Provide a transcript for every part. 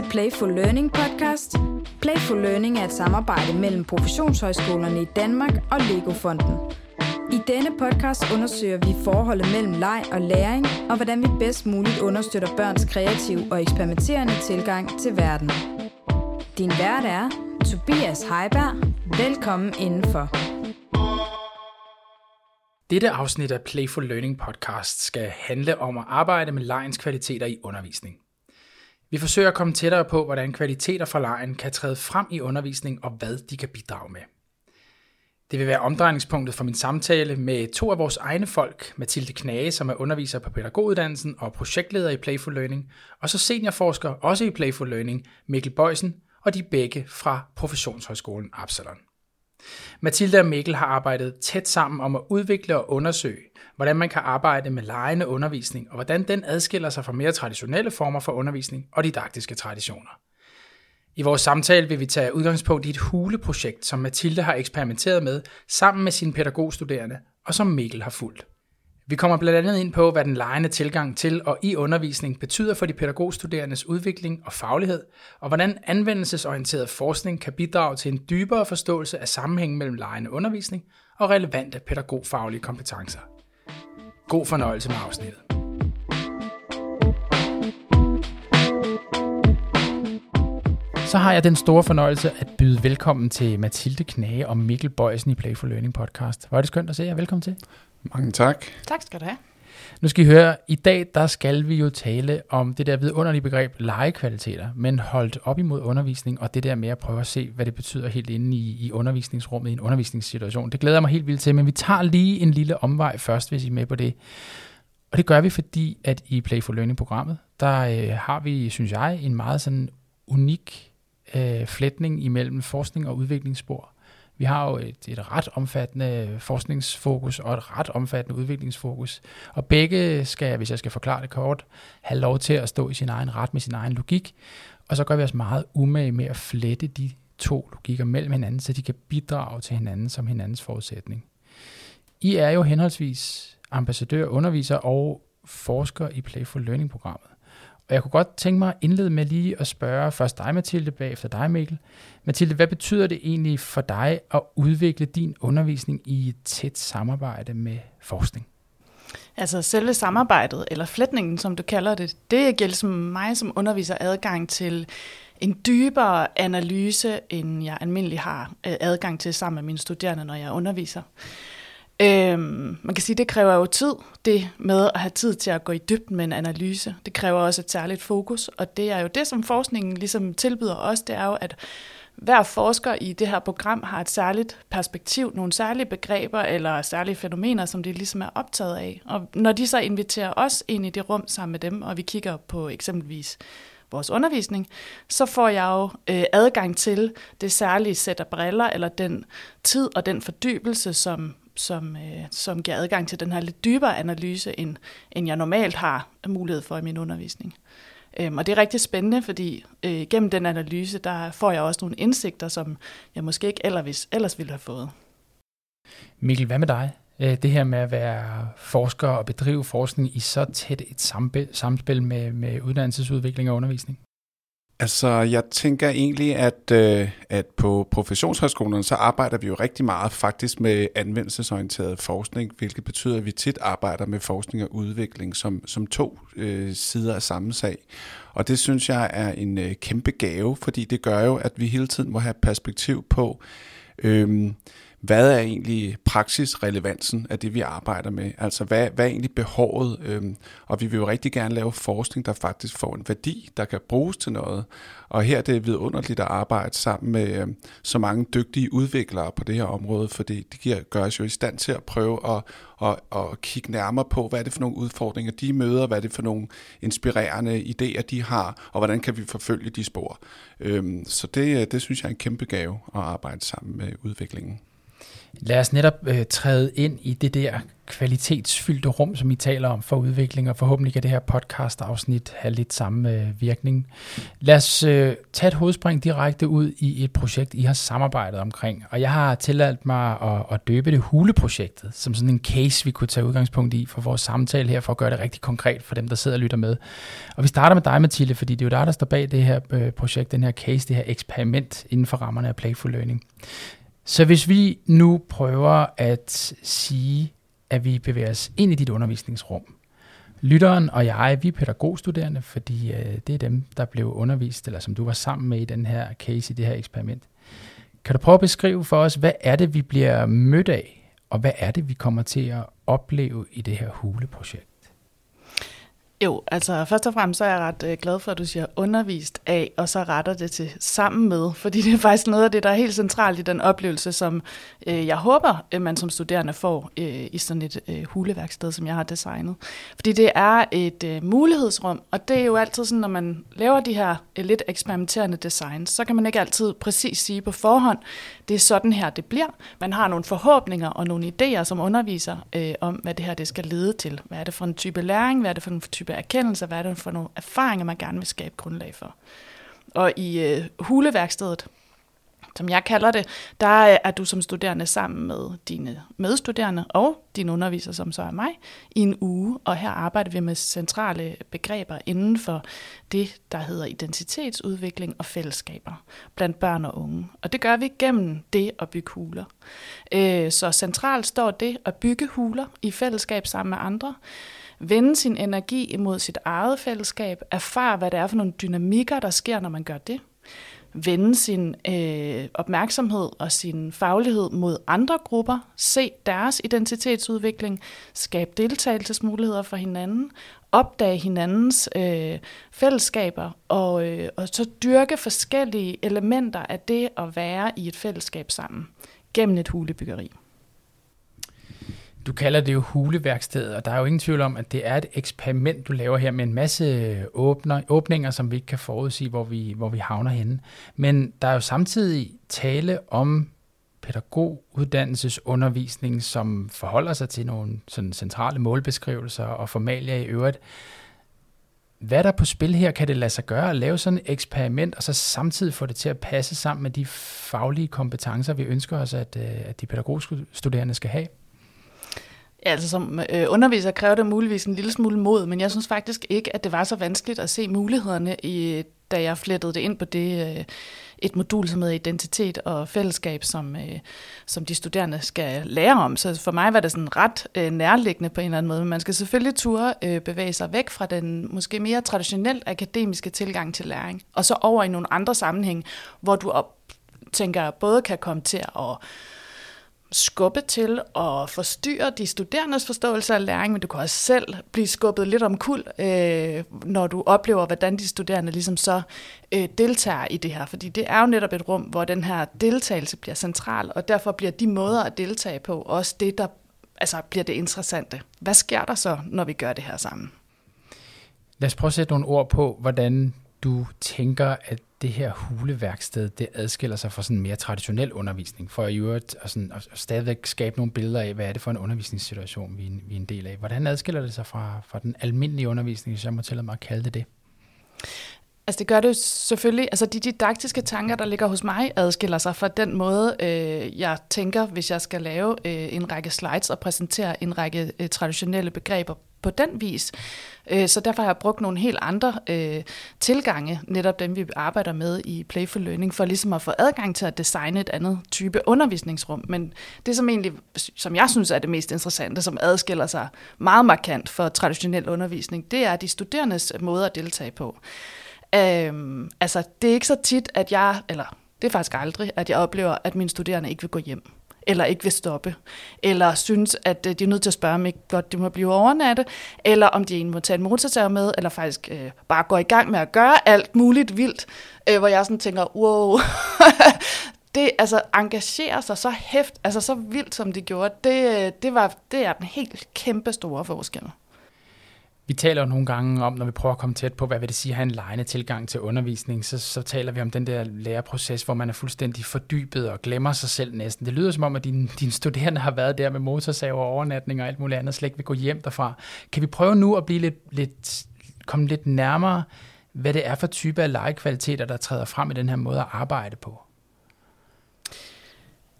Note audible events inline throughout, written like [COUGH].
til Playful Learning podcast. Playful Learning er et samarbejde mellem professionshøjskolerne i Danmark og Lego-fonden. I denne podcast undersøger vi forholdet mellem leg og læring, og hvordan vi bedst muligt understøtter børns kreative og eksperimenterende tilgang til verden. Din vært er Tobias Heiberg. Velkommen indenfor. Dette afsnit af Playful Learning podcast skal handle om at arbejde med legens kvaliteter i undervisning. Vi forsøger at komme tættere på, hvordan kvaliteter fra lejen kan træde frem i undervisning og hvad de kan bidrage med. Det vil være omdrejningspunktet for min samtale med to af vores egne folk, Mathilde Knage, som er underviser på pædagoguddannelsen og projektleder i Playful Learning, og så seniorforsker også i Playful Learning, Mikkel Bøjsen, og de begge fra Professionshøjskolen Absalon. Mathilde og Mikkel har arbejdet tæt sammen om at udvikle og undersøge, hvordan man kan arbejde med lejende undervisning, og hvordan den adskiller sig fra mere traditionelle former for undervisning og didaktiske traditioner. I vores samtale vil vi tage udgangspunkt i et huleprojekt, som Mathilde har eksperimenteret med sammen med sine pædagogstuderende, og som Mikkel har fulgt. Vi kommer blandt andet ind på, hvad den lejende tilgang til og i undervisning betyder for de pædagogstuderendes udvikling og faglighed, og hvordan anvendelsesorienteret forskning kan bidrage til en dybere forståelse af sammenhængen mellem lejende undervisning og relevante pædagogfaglige kompetencer. God fornøjelse med afsnittet. Så har jeg den store fornøjelse at byde velkommen til Mathilde Knage og Mikkel Bøjsen i Playful Learning podcast. Hvor er det skønt at se jer. Velkommen til. Mange tak. Tak skal du have. Nu skal I høre, i dag der skal vi jo tale om det der vidunderlige begreb legekvaliteter, men holdt op imod undervisning, og det der med at prøve at se, hvad det betyder helt inde i, i undervisningsrummet, i en undervisningssituation. Det glæder jeg mig helt vildt til, men vi tager lige en lille omvej først, hvis I er med på det. Og det gør vi, fordi at i Playful Learning-programmet, der øh, har vi, synes jeg, en meget sådan unik øh, flætning imellem forskning og udviklingsspor. Vi har jo et, et ret omfattende forskningsfokus og et ret omfattende udviklingsfokus. Og begge skal, hvis jeg skal forklare det kort, have lov til at stå i sin egen ret med sin egen logik. Og så gør vi os meget umage med at flette de to logikker mellem hinanden, så de kan bidrage til hinanden som hinandens forudsætning. I er jo henholdsvis ambassadør, underviser og forsker i Playful Learning-programmet. Og jeg kunne godt tænke mig at indlede med lige at spørge først dig, Mathilde, bagefter dig, Mikkel. Mathilde, hvad betyder det egentlig for dig at udvikle din undervisning i et tæt samarbejde med forskning? Altså selve samarbejdet, eller flætningen, som du kalder det, det giver som mig som underviser adgang til en dybere analyse, end jeg almindelig har øh, adgang til sammen med mine studerende, når jeg underviser. Øhm, man kan sige, det kræver jo tid, det med at have tid til at gå i dybden med en analyse. Det kræver også et særligt fokus, og det er jo det, som forskningen ligesom tilbyder os, det er jo, at hver forsker i det her program har et særligt perspektiv, nogle særlige begreber eller særlige fænomener, som de ligesom er optaget af. Og når de så inviterer os ind i det rum sammen med dem, og vi kigger på eksempelvis vores undervisning, så får jeg jo øh, adgang til det særlige sæt af briller, eller den tid og den fordybelse, som som, øh, som giver adgang til den her lidt dybere analyse, end, end jeg normalt har mulighed for i min undervisning. Øhm, og det er rigtig spændende, fordi øh, gennem den analyse, der får jeg også nogle indsigter, som jeg måske ikke ellers, ellers ville have fået. Mikkel, hvad med dig? Øh, det her med at være forsker og bedrive forskning i så tæt et samspil med, med uddannelsesudvikling og undervisning? Altså, jeg tænker egentlig, at, øh, at på professionshøjskolerne, så arbejder vi jo rigtig meget faktisk med anvendelsesorienteret forskning, hvilket betyder, at vi tit arbejder med forskning og udvikling som, som to øh, sider af samme sag. Og det synes jeg er en øh, kæmpe gave, fordi det gør jo, at vi hele tiden må have perspektiv på, øh, hvad er egentlig praksisrelevansen af det, vi arbejder med? Altså, hvad, hvad er egentlig behovet? Øhm, og vi vil jo rigtig gerne lave forskning, der faktisk får en værdi, der kan bruges til noget. Og her det er det vidunderligt at arbejde sammen med øhm, så mange dygtige udviklere på det her område, fordi det giver, gør os jo i stand til at prøve at, at, at kigge nærmere på, hvad er det for nogle udfordringer, de møder, hvad er det for nogle inspirerende idéer, de har, og hvordan kan vi forfølge de spor. Øhm, så det, øh, det synes jeg er en kæmpe gave at arbejde sammen med udviklingen. Lad os netop øh, træde ind i det der kvalitetsfyldte rum, som I taler om for udvikling, og forhåbentlig kan det her podcast-afsnit have lidt samme øh, virkning. Lad os øh, tage et hovedspring direkte ud i et projekt, I har samarbejdet omkring, og jeg har tilladt mig at, at døbe det Huleprojektet, som sådan en case, vi kunne tage udgangspunkt i for vores samtale her, for at gøre det rigtig konkret for dem, der sidder og lytter med. Og vi starter med dig, Mathilde, fordi det er jo dig, der står bag det her øh, projekt, den her case, det her eksperiment inden for rammerne af Playful Learning. Så hvis vi nu prøver at sige, at vi bevæger os ind i dit undervisningsrum. Lytteren og jeg, vi er pædagogstuderende, fordi øh, det er dem, der blev undervist, eller som du var sammen med i den her case, i det her eksperiment. Kan du prøve at beskrive for os, hvad er det, vi bliver mødt af, og hvad er det, vi kommer til at opleve i det her huleprojekt? Jo, altså først og fremmest så er jeg ret øh, glad for, at du siger undervist af, og så retter det til sammen med, [LAUGHS] fordi det er faktisk noget af det, der er helt centralt i den oplevelse, som øh, jeg håber, at man som studerende får øh, i sådan et øh, huleværksted, som jeg har designet. Fordi det er et øh, mulighedsrum, og det er jo altid sådan, når man laver de her øh, lidt eksperimenterende designs, så kan man ikke altid præcis sige på forhånd, det er sådan her, det bliver. Man har nogle forhåbninger og nogle idéer som underviser øh, om, hvad det her det skal lede til. Hvad er det for en type læring, hvad er det for en type type erkendelser, hvad er det for nogle erfaringer, man gerne vil skabe grundlag for. Og i øh, huleværkstedet, som jeg kalder det, der øh, er du som studerende sammen med dine medstuderende og din underviser, som så er mig, i en uge. Og her arbejder vi med centrale begreber inden for det, der hedder identitetsudvikling og fællesskaber blandt børn og unge. Og det gør vi gennem det at bygge huler. Øh, så centralt står det at bygge huler i fællesskab sammen med andre vende sin energi imod sit eget fællesskab, erfare, hvad det er for nogle dynamikker, der sker, når man gør det, vende sin øh, opmærksomhed og sin faglighed mod andre grupper, se deres identitetsudvikling, skabe deltagelsesmuligheder for hinanden, opdage hinandens øh, fællesskaber. Og, øh, og så dyrke forskellige elementer af det at være i et fællesskab sammen gennem et hulebyggeri. Du kalder det jo huleværkstedet, og der er jo ingen tvivl om, at det er et eksperiment, du laver her med en masse åbner, åbninger, som vi ikke kan forudsige, hvor vi, hvor vi havner henne. Men der er jo samtidig tale om pædagoguddannelsesundervisning, som forholder sig til nogle sådan centrale målbeskrivelser og formalia i øvrigt. Hvad er der på spil her? Kan det lade sig gøre at lave sådan et eksperiment, og så samtidig få det til at passe sammen med de faglige kompetencer, vi ønsker os, at, øh, at de pædagogstuderende skal have? Ja, altså som øh, underviser kræver det muligvis en lille smule mod, men jeg synes faktisk ikke, at det var så vanskeligt at se mulighederne, i, da jeg flettede det ind på det øh, et modul, som hedder identitet og fællesskab, som, øh, som de studerende skal lære om. Så for mig var det sådan ret øh, nærliggende på en eller anden måde. Men man skal selvfølgelig ture øh, bevæge sig væk fra den måske mere traditionelt akademiske tilgang til læring, og så over i nogle andre sammenhæng, hvor du op, tænker både kan komme til at skubbe til at forstyrre de studerendes forståelse af læring, men du kan også selv blive skubbet lidt om kul, øh, når du oplever, hvordan de studerende ligesom så øh, deltager i det her. Fordi det er jo netop et rum, hvor den her deltagelse bliver central, og derfor bliver de måder at deltage på også det, der altså, bliver det interessante. Hvad sker der så, når vi gør det her sammen? Lad os prøve at sætte nogle ord på, hvordan du tænker, at det her huleværksted, det adskiller sig fra sådan mere traditionel undervisning, for i øvrigt at, sådan, at stadigvæk skabe nogle billeder af, hvad er det for en undervisningssituation, vi vi er en del af. Hvordan adskiller det sig fra, fra den almindelige undervisning, hvis jeg må tillade mig at kalde det det? Altså det gør det selvfølgelig, altså de didaktiske tanker, der ligger hos mig, adskiller sig fra den måde, øh, jeg tænker, hvis jeg skal lave øh, en række slides og præsentere en række øh, traditionelle begreber på den vis. Øh, så derfor har jeg brugt nogle helt andre øh, tilgange, netop dem vi arbejder med i Playful Learning, for ligesom at få adgang til at designe et andet type undervisningsrum. Men det som egentlig, som jeg synes er det mest interessante, som adskiller sig meget markant for traditionel undervisning, det er de studerendes måde at deltage på. Øhm, altså, det er ikke så tit, at jeg, eller det er faktisk aldrig, at jeg oplever, at mine studerende ikke vil gå hjem eller ikke vil stoppe, eller synes, at øh, de er nødt til at spørge, om ikke godt de må blive overnatte, eller om de egentlig må tage en motorsav med, eller faktisk øh, bare går i gang med at gøre alt muligt vildt, øh, hvor jeg sådan tænker, wow, [LAUGHS] det altså engagerer sig så hæft, altså så vildt som de gjorde, det, øh, det, var, det er den helt kæmpe store forskel. Vi taler jo nogle gange om, når vi prøver at komme tæt på, hvad vil det sige at have en lejende tilgang til undervisning, så, så taler vi om den der læreproces, hvor man er fuldstændig fordybet og glemmer sig selv næsten. Det lyder som om, at dine, din studerende har været der med motorsaver og overnatning og alt muligt andet, slet ikke vil gå hjem derfra. Kan vi prøve nu at blive lidt, lidt, komme lidt nærmere, hvad det er for type af legekvaliteter, der træder frem i den her måde at arbejde på?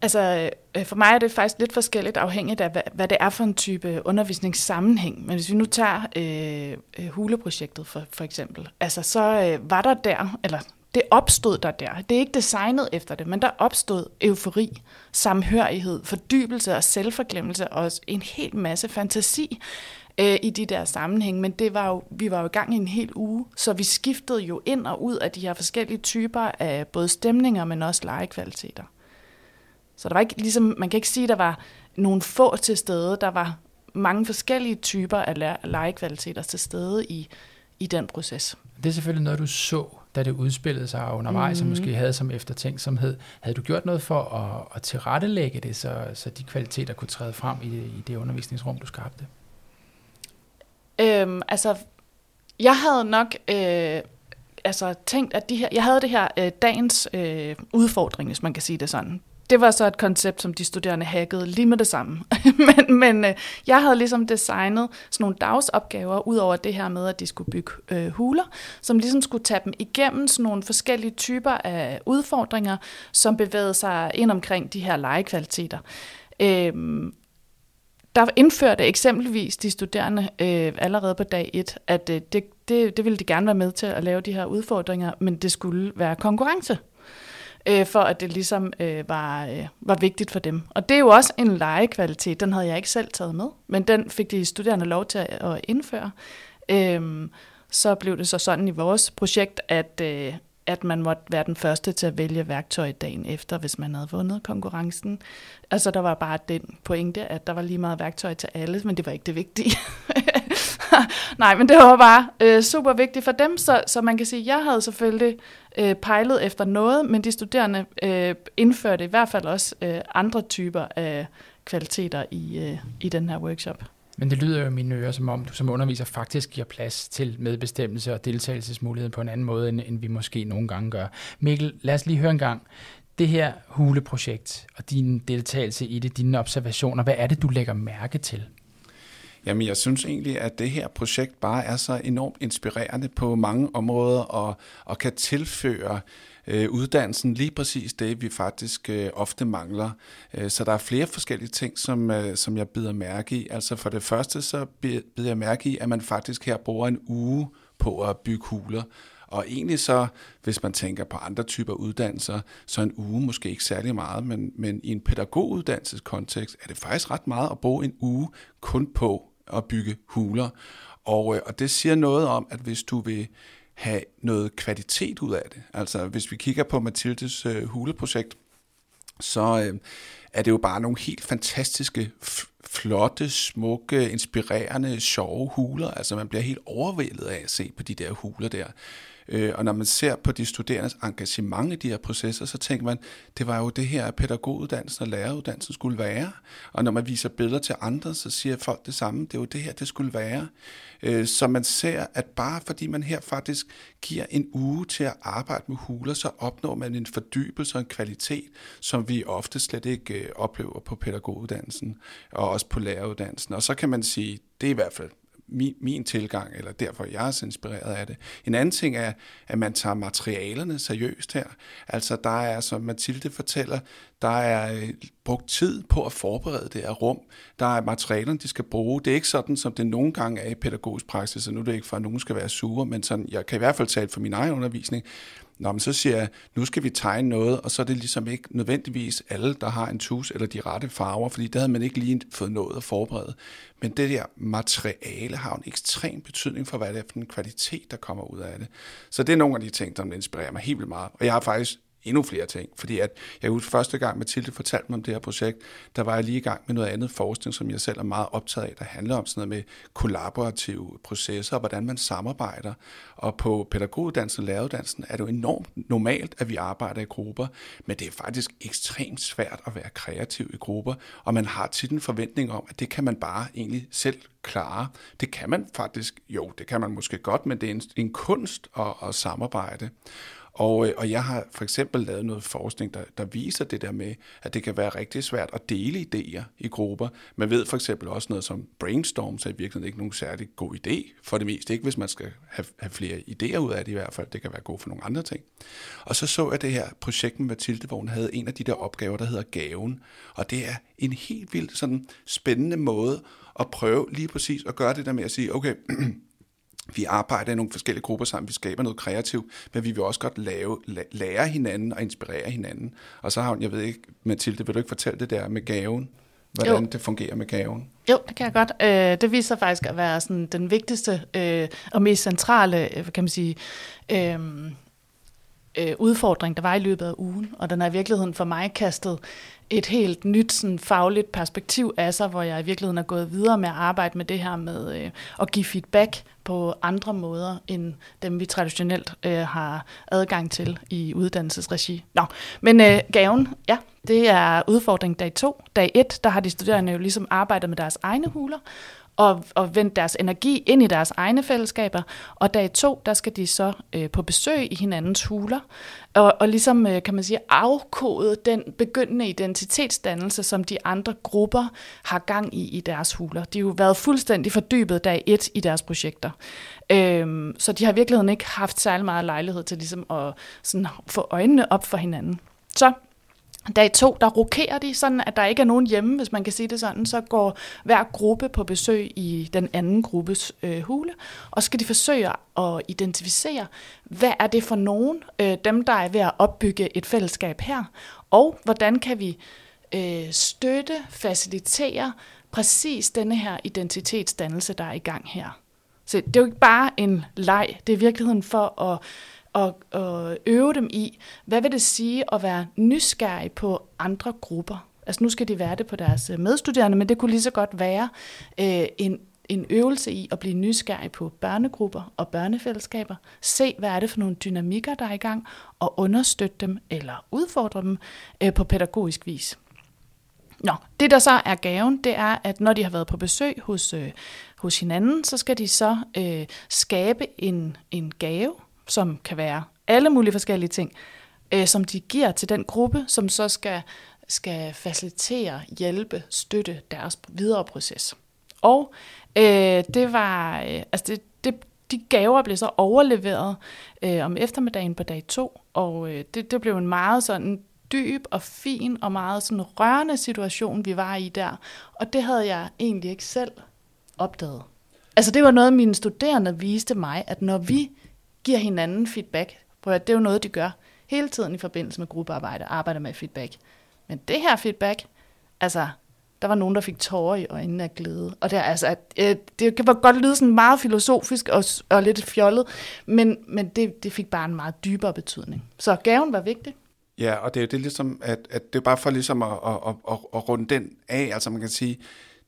Altså, øh, for mig er det faktisk lidt forskelligt afhængigt af, hvad, hvad det er for en type undervisningssammenhæng. Men hvis vi nu tager øh, øh, huleprojektet for, for eksempel, altså så øh, var der der, eller det opstod der der. Det er ikke designet efter det, men der opstod eufori, samhørighed, fordybelse og selvforglemmelse og en hel masse fantasi øh, i de der sammenhæng. Men det var jo, vi var jo i gang i en hel uge, så vi skiftede jo ind og ud af de her forskellige typer af både stemninger, men også legekvaliteter. Så der var ikke ligesom, man kan ikke sige, at der var nogle få til stede. Der var mange forskellige typer af legekvaliteter til stede i, i den proces. Det er selvfølgelig noget, du så, da det udspillede sig undervejs, mm. og måske havde som eftertænksomhed. Havde du gjort noget for at, at tilrettelægge det, så, så de kvaliteter kunne træde frem i det, i det undervisningsrum, du skabte? Øhm, altså, jeg havde nok øh, altså, tænkt, at de her, jeg havde det her øh, dagens øh, udfordring, hvis man kan sige det sådan det var så et koncept, som de studerende hackede lige med det samme. [LAUGHS] men men øh, jeg havde ligesom designet sådan nogle dagsopgaver, ud over det her med, at de skulle bygge øh, huler, som ligesom skulle tage dem igennem sådan nogle forskellige typer af udfordringer, som bevægede sig ind omkring de her legekvaliteter. Øh, der indførte eksempelvis de studerende øh, allerede på dag 1, at øh, det, det, det ville de gerne være med til at lave de her udfordringer, men det skulle være konkurrence øh, for at det ligesom øh, var, øh, var vigtigt for dem. Og det er jo også en legekvalitet, den havde jeg ikke selv taget med, men den fik de studerende lov til at, at indføre. Øh, så blev det så sådan i vores projekt, at, øh, at man måtte være den første til at vælge værktøj dagen efter, hvis man havde vundet konkurrencen. Altså der var bare den pointe, at der var lige meget værktøj til alle, men det var ikke det vigtige. [LAUGHS] [LAUGHS] Nej, men det var bare øh, super vigtigt for dem, så, så man kan sige, at jeg havde selvfølgelig øh, pejlet efter noget, men de studerende øh, indførte i hvert fald også øh, andre typer af kvaliteter i, øh, i den her workshop. Men det lyder jo i mine ører, som om du som underviser faktisk giver plads til medbestemmelse og deltagelsesmuligheden på en anden måde, end, end vi måske nogle gange gør. Mikkel, lad os lige høre en gang. Det her huleprojekt og din deltagelse i det, dine observationer, hvad er det, du lægger mærke til? Jamen, jeg synes egentlig, at det her projekt bare er så enormt inspirerende på mange områder og, og kan tilføre øh, uddannelsen lige præcis det, vi faktisk øh, ofte mangler. Øh, så der er flere forskellige ting, som, øh, som jeg bider mærke i. Altså for det første, så bider jeg mærke i, at man faktisk her bruger en uge på at bygge huler. Og egentlig så, hvis man tænker på andre typer uddannelser, så en uge måske ikke særlig meget, men, men i en pædagoguddannelseskontekst er det faktisk ret meget at bruge en uge kun på at bygge huler. Og, øh, og det siger noget om, at hvis du vil have noget kvalitet ud af det, altså hvis vi kigger på Mathildes øh, huleprojekt, så øh, er det jo bare nogle helt fantastiske, flotte, smukke, inspirerende, sjove huler. Altså man bliver helt overvældet af at se på de der huler der. Øh, og når man ser på de studerendes engagement i de her processer, så tænker man, det var jo det her, pædagoguddannelsen og læreruddannelsen skulle være. Og når man viser billeder til andre, så siger folk det samme, det er jo det her, det skulle være. Øh, så man ser, at bare fordi man her faktisk giver en uge til at arbejde med huler, så opnår man en fordybelse og en kvalitet, som vi ofte slet ikke øh, oplever på pædagoguddannelsen og også på læreruddannelsen. Og så kan man sige, det er i hvert fald min, min tilgang, eller derfor jeg er så inspireret af det. En anden ting er, at man tager materialerne seriøst her. Altså der er, som Mathilde fortæller, der er øh, brugt tid på at forberede det her rum. Der er materialerne, de skal bruge. Det er ikke sådan, som det nogle gange er i pædagogisk praksis, og nu er det ikke for, at nogen skal være sure, men sådan, jeg kan i hvert fald tale for min egen undervisning. Nå, men så siger jeg, nu skal vi tegne noget, og så er det ligesom ikke nødvendigvis alle, der har en tus eller de rette farver, fordi det havde man ikke lige fået noget at forberede. Men det der materiale har en ekstrem betydning for, hvad det er for en kvalitet, der kommer ud af det. Så det er nogle af de ting, der inspirerer mig helt vildt meget. Og jeg har faktisk endnu flere ting. Fordi at jeg husker første gang, Mathilde fortalte mig om det her projekt, der var jeg lige i gang med noget andet forskning, som jeg selv er meget optaget af, der handler om sådan noget med kollaborative processer, og hvordan man samarbejder. Og på pædagoguddannelsen og læreruddannelsen er det jo enormt normalt, at vi arbejder i grupper, men det er faktisk ekstremt svært at være kreativ i grupper, og man har tit en forventning om, at det kan man bare egentlig selv klare. Det kan man faktisk, jo, det kan man måske godt, men det er en, en kunst at, at samarbejde. Og, øh, og jeg har for eksempel lavet noget forskning, der, der viser det der med, at det kan være rigtig svært at dele idéer i grupper. Man ved for eksempel også noget som brainstorm, så er i virkeligheden ikke nogen særlig god idé for det meste. Ikke hvis man skal have, have flere idéer ud af det i hvert fald. Det kan være godt for nogle andre ting. Og så så jeg det her projekt med Mathilde, hvor hun havde en af de der opgaver, der hedder gaven. Og det er en helt vildt sådan spændende måde at prøve lige præcis at gøre det der med at sige, okay, [CLEARS THROAT] vi arbejder i nogle forskellige grupper sammen, vi skaber noget kreativt, men vi vil også godt lave, lære hinanden og inspirere hinanden. Og så har hun, jeg ved ikke, Mathilde, vil du ikke fortælle det der med gaven? Hvordan jo. det fungerer med gaven? Jo, det kan jeg godt. Øh, det viser faktisk at være sådan den vigtigste øh, og mest centrale, øh, kan man sige, udfordring, der var i løbet af ugen. Og den er i virkeligheden for mig kastet et helt nyt sådan, fagligt perspektiv af sig, hvor jeg i virkeligheden er gået videre med at arbejde med det her med øh, at give feedback på andre måder, end dem vi traditionelt øh, har adgang til i uddannelsesregi. Nå, men øh, gaven, ja, det er udfordring dag 2. Dag 1, der har de studerende jo ligesom arbejdet med deres egne huler, og, og vendt deres energi ind i deres egne fællesskaber. Og dag to, der skal de så øh, på besøg i hinandens huler, og, og ligesom, øh, kan man sige, afkode den begyndende identitetsdannelse, som de andre grupper har gang i i deres huler. De har jo været fuldstændig fordybet dag et i deres projekter. Øhm, så de har i virkeligheden ikke haft særlig meget lejlighed til ligesom at sådan, få øjnene op for hinanden. Så Dag to, der rokerer de, sådan at der ikke er nogen hjemme, hvis man kan sige det sådan. Så går hver gruppe på besøg i den anden gruppes øh, hule, og skal de forsøge at identificere, hvad er det for nogen, øh, dem der er ved at opbygge et fællesskab her, og hvordan kan vi øh, støtte, facilitere præcis denne her identitetsdannelse, der er i gang her. Så det er jo ikke bare en leg, det er i virkeligheden for at og, og øve dem i, hvad vil det sige at være nysgerrig på andre grupper. Altså nu skal de være det på deres øh, medstuderende, men det kunne lige så godt være øh, en, en øvelse i at blive nysgerrig på børnegrupper og børnefællesskaber. Se, hvad er det for nogle dynamikker, der er i gang, og understøtte dem eller udfordre dem øh, på pædagogisk vis. Nå, det der så er gaven, det er, at når de har været på besøg hos, øh, hos hinanden, så skal de så øh, skabe en, en gave, som kan være alle mulige forskellige ting, øh, som de giver til den gruppe, som så skal, skal facilitere, hjælpe, støtte deres videre proces. Og øh, det var, øh, altså det, det, de gaver blev så overleveret øh, om eftermiddagen på dag to, og øh, det, det blev en meget sådan dyb og fin og meget sådan rørende situation, vi var i der. Og det havde jeg egentlig ikke selv opdaget. Altså det var noget, mine studerende viste mig, at når vi giver hinanden feedback. Prøv at det er jo noget, de gør hele tiden i forbindelse med gruppearbejde, arbejder med feedback. Men det her feedback, altså, der var nogen, der fik tårer i øjnene af glæde. Og det, er, altså, øh, det kan godt lyde sådan meget filosofisk og, og lidt fjollet, men, men det, det fik bare en meget dybere betydning. Så gaven var vigtig. Ja, og det er jo det ligesom, at, at det er bare for ligesom at, at, at, at, at runde den af, altså man kan sige,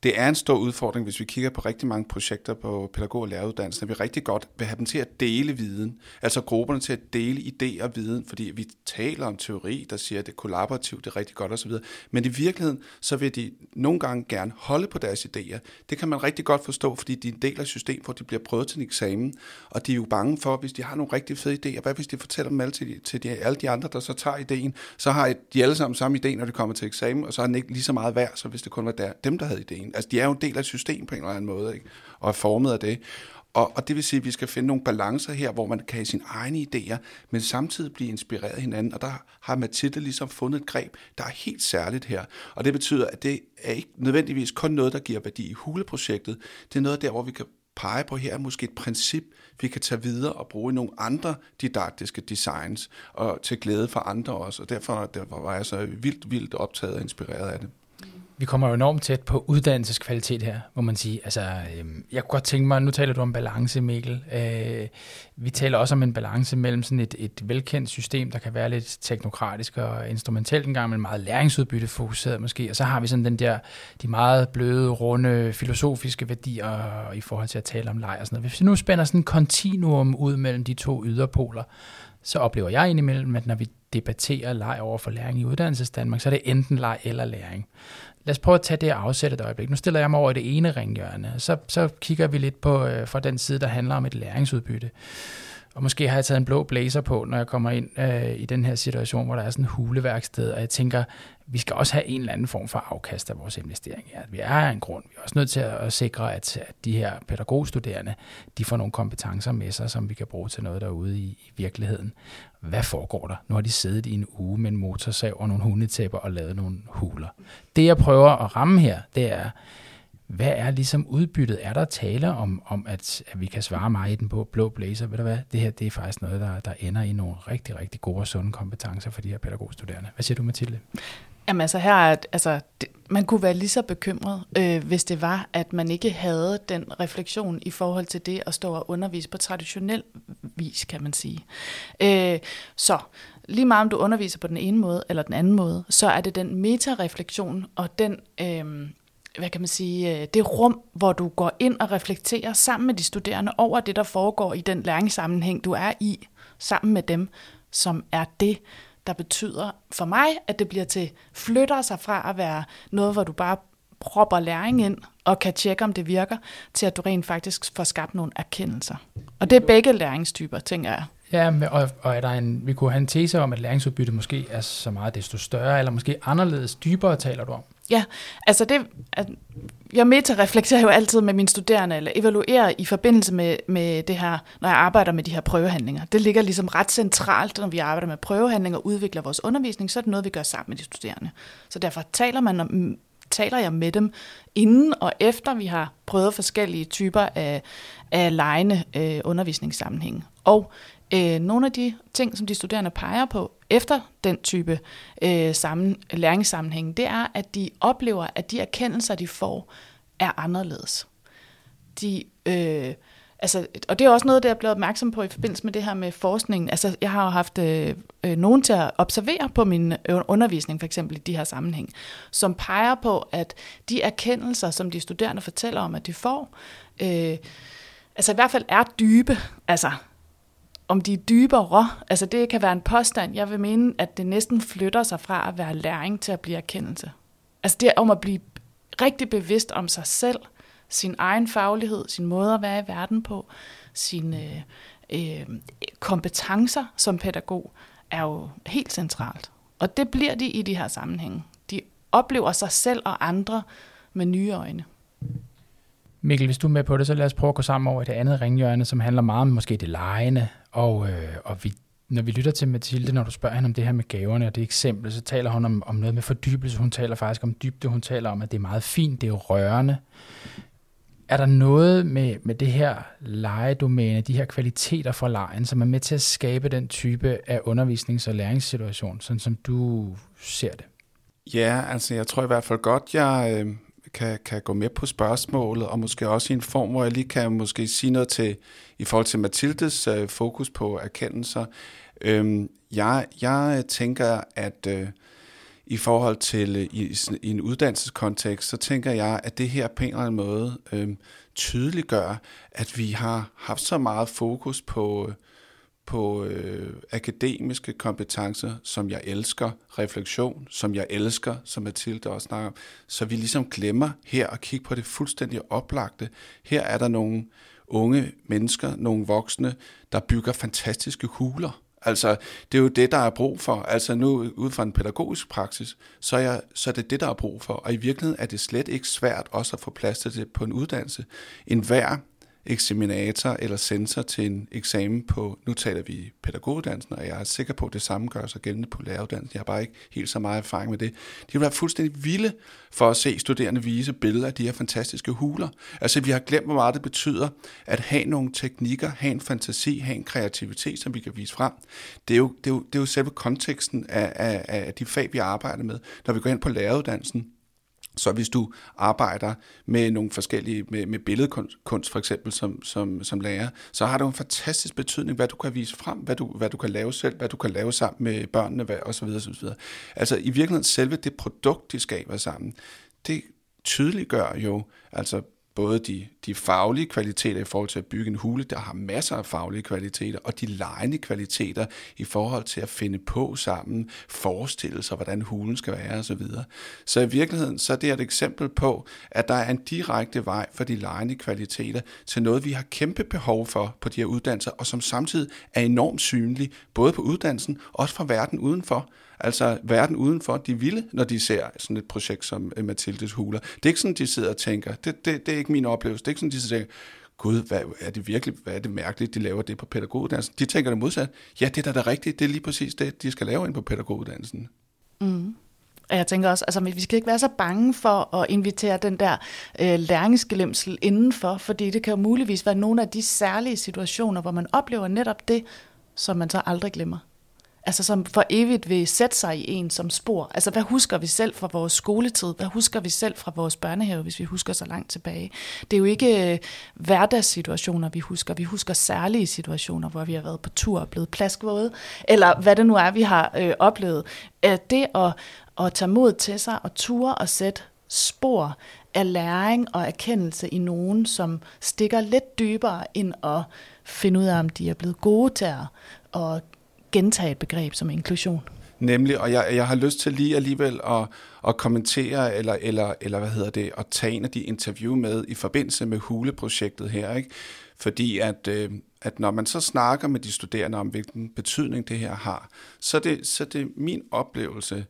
det er en stor udfordring, hvis vi kigger på rigtig mange projekter på pædagog- og læreruddannelsen, at vi rigtig godt vil have dem til at dele viden, altså grupperne til at dele idéer og viden, fordi vi taler om teori, der siger, at det er kollaborativt, det er rigtig godt osv., men i virkeligheden, så vil de nogle gange gerne holde på deres idéer. Det kan man rigtig godt forstå, fordi de er en del af systemet, system, hvor de bliver prøvet til en eksamen, og de er jo bange for, hvis de har nogle rigtig fede idéer, hvad hvis de fortæller dem alle til, til de, alle de andre, der så tager ideen, så har de alle sammen samme idé, når de kommer til eksamen, og så er den ikke lige så meget værd, så hvis det kun var der, dem, der havde ideen. Altså, de er jo en del af et system på en eller anden måde, ikke? og er formet af det. Og, og det vil sige, at vi skal finde nogle balancer her, hvor man kan have sine egne idéer, men samtidig blive inspireret af hinanden. Og der har Mathilde ligesom fundet et greb, der er helt særligt her. Og det betyder, at det er ikke nødvendigvis kun noget, der giver værdi i huleprojektet. Det er noget der, hvor vi kan pege på her måske et princip, vi kan tage videre og bruge i nogle andre didaktiske designs, og til glæde for andre også. Og derfor, derfor var jeg så vildt, vildt optaget og inspireret af det vi kommer jo enormt tæt på uddannelseskvalitet her, må man sige. Altså, øh, jeg kunne godt tænke mig, nu taler du om balance, Mikkel. Øh, vi taler også om en balance mellem sådan et, et velkendt system, der kan være lidt teknokratisk og instrumentelt engang, men meget læringsudbytte fokuseret måske. Og så har vi sådan den der, de meget bløde, runde, filosofiske værdier i forhold til at tale om leg og sådan noget. Hvis vi nu spænder sådan en kontinuum ud mellem de to yderpoler, så oplever jeg indimellem, at når vi debatterer leg over for læring i uddannelsesdanmark, så er det enten leg eller læring. Lad os prøve at tage det og afsætte et øjeblik. Nu stiller jeg mig over i det ene ringhjørne, så, så kigger vi lidt på øh, fra den side, der handler om et læringsudbytte. Og måske har jeg taget en blå blazer på, når jeg kommer ind øh, i den her situation, hvor der er sådan en huleværksted, og jeg tænker, vi skal også have en eller anden form for afkast af vores investering. Ja, vi er en grund. Vi er også nødt til at sikre, at, at de her pædagogstuderende, de får nogle kompetencer med sig, som vi kan bruge til noget derude i, i virkeligheden. Hvad foregår der? Nu har de siddet i en uge med en motorsav og nogle hundetæpper og lavet nogle huler. Det jeg prøver at ramme her, det er, hvad er ligesom udbyttet? Er der tale om, om at, at vi kan svare mig i den på blå blazer? Ved du hvad? Det her det er faktisk noget, der, der ender i nogle rigtig, rigtig gode og sunde kompetencer for de her pædagogstuderende. Hvad siger du, Mathilde? Jamen altså her, altså, det, man kunne være lige så bekymret, øh, hvis det var, at man ikke havde den refleksion i forhold til det at stå og undervise på traditionel vis, kan man sige. Øh, så lige meget om du underviser på den ene måde eller den anden måde, så er det den metareflektion og den... Øh, hvad kan man sige, øh, det rum, hvor du går ind og reflekterer sammen med de studerende over det, der foregår i den læringssammenhæng, du er i, sammen med dem, som er det, der betyder for mig, at det bliver til, flytter sig fra at være noget, hvor du bare propper læring ind og kan tjekke, om det virker, til at du rent faktisk får skabt nogle erkendelser. Og det er begge læringstyper, tænker jeg. Ja, og, og er der en, vi kunne have en tese om, at læringsudbytte måske er så meget desto større, eller måske anderledes dybere, taler du om? Ja, altså det, at jeg meta-reflekterer jo altid med mine studerende, eller evaluerer i forbindelse med, med det her, når jeg arbejder med de her prøvehandlinger. Det ligger ligesom ret centralt, når vi arbejder med prøvehandlinger og udvikler vores undervisning, så er det noget, vi gør sammen med de studerende. Så derfor taler, man om, taler jeg med dem inden og efter, vi har prøvet forskellige typer af, af lejende øh, undervisningssammenhæng. Og øh, nogle af de ting, som de studerende peger på efter den type øh, sammen, læringssammenhæng, det er, at de oplever, at de erkendelser, de får, er anderledes. De, øh, altså, og det er også noget, der er blevet opmærksom på i forbindelse med det her med forskningen. Altså, jeg har jo haft øh, øh, nogen til at observere på min øh, undervisning, for eksempel i de her sammenhæng, som peger på, at de erkendelser, som de studerende fortæller om, at de får, øh, altså i hvert fald er dybe. Altså, om de er dybere, altså det kan være en påstand, jeg vil mene, at det næsten flytter sig fra at være læring til at blive erkendelse. Altså det er om at blive rigtig bevidst om sig selv, sin egen faglighed, sin måde at være i verden på, sine øh, øh, kompetencer som pædagog, er jo helt centralt. Og det bliver de i de her sammenhænge. De oplever sig selv og andre med nye øjne. Mikkel, hvis du er med på det, så lad os prøve at gå sammen over i det andet ringhjørne, som handler meget om måske det lejende. Og, øh, og vi, når vi lytter til Mathilde, når du spørger hende om det her med gaverne og det eksempel, så taler hun om, om noget med fordybelse. Hun taler faktisk om dybde. Hun taler om, at det er meget fint, det er rørende. Er der noget med, med det her legedomæne, de her kvaliteter for lejen, som er med til at skabe den type af undervisnings- og læringssituation, sådan som du ser det? Ja, altså jeg tror i hvert fald godt, jeg, øh, kan, kan gå med på spørgsmålet, og måske også i en form, hvor jeg lige kan måske sige noget til, i forhold til Mathildes øh, fokus på erkendelser. Øhm, jeg, jeg tænker, at øh, i forhold til øh, i, i en uddannelseskontekst, så tænker jeg, at det her på en eller anden måde øh, tydeliggør, at vi har haft så meget fokus på øh, på øh, akademiske kompetencer, som jeg elsker, refleksion, som jeg elsker, som Mathilde også snakker om, så vi ligesom glemmer her at kigge på det fuldstændig oplagte. Her er der nogle unge mennesker, nogle voksne, der bygger fantastiske huler. Altså, det er jo det, der er brug for. Altså nu, ud fra en pædagogisk praksis, så er, jeg, så er det det, der er brug for. Og i virkeligheden er det slet ikke svært også at få plads til det på en uddannelse. En hver eksaminator eller sensor til en eksamen på, nu taler vi pædagoguddannelsen, og jeg er sikker på, at det samme gør sig gældende på læreruddannelsen. Jeg har bare ikke helt så meget erfaring med det. De vil være fuldstændig vilde for at se studerende vise billeder af de her fantastiske huler. Altså vi har glemt, hvor meget det betyder at have nogle teknikker, have en fantasi, have en kreativitet, som vi kan vise frem. Det er jo, det er jo, det er jo selve konteksten af, af, af de fag, vi arbejder med. Når vi går ind på læreruddannelsen, så hvis du arbejder med nogle forskellige, med, med billedkunst for eksempel som, som, som lærer, så har det en fantastisk betydning, hvad du kan vise frem, hvad du, hvad du kan lave selv, hvad du kan lave sammen med børnene hvad, osv. osv. Altså i virkeligheden selve det produkt, de skaber sammen, det tydeliggør jo altså både de, de faglige kvaliteter i forhold til at bygge en hule, der har masser af faglige kvaliteter, og de lejende kvaliteter i forhold til at finde på sammen, forestille sig, hvordan hulen skal være osv. Så, så i virkeligheden så er det et eksempel på, at der er en direkte vej for de lejende kvaliteter til noget, vi har kæmpe behov for på de her uddannelser, og som samtidig er enormt synlig, både på uddannelsen og også fra verden udenfor. Altså verden udenfor, de vilde, når de ser sådan et projekt som øh, Mathildes Huler. Det er ikke sådan, de sidder og tænker. Det, det, det er ikke min oplevelse. Det er ikke sådan, de sidder og tænker, gud, hvad er det virkelig, hvad er det mærkeligt, de laver det på pædagoguddannelsen? De tænker det modsat. Ja, det er da det rigtigt. Det er lige præcis det, de skal lave ind på pædagoguddannelsen. Mm. Og jeg tænker også, altså vi skal ikke være så bange for at invitere den der øh, læringsglemsel indenfor, fordi det kan jo muligvis være nogle af de særlige situationer, hvor man oplever netop det, som man så aldrig glemmer altså som for evigt vil sætte sig i en som spor. Altså hvad husker vi selv fra vores skoletid? Hvad husker vi selv fra vores børnehave, hvis vi husker så langt tilbage? Det er jo ikke øh, hverdagssituationer, vi husker. Vi husker særlige situationer, hvor vi har været på tur og blevet plaskvåde, eller hvad det nu er, vi har øh, oplevet. At det at, at tage mod til sig og ture og sætte spor af læring og erkendelse i nogen, som stikker lidt dybere ind og finde ud af, om de er blevet gode til at, at gentage et begreb som inklusion. Nemlig, og jeg, jeg har lyst til lige alligevel at, at kommentere, eller, eller, eller hvad hedder det, at tage en af de interview med i forbindelse med huleprojektet her, ikke? Fordi at, øh, at når man så snakker med de studerende om, hvilken betydning det her har, så det, så det min oplevelse,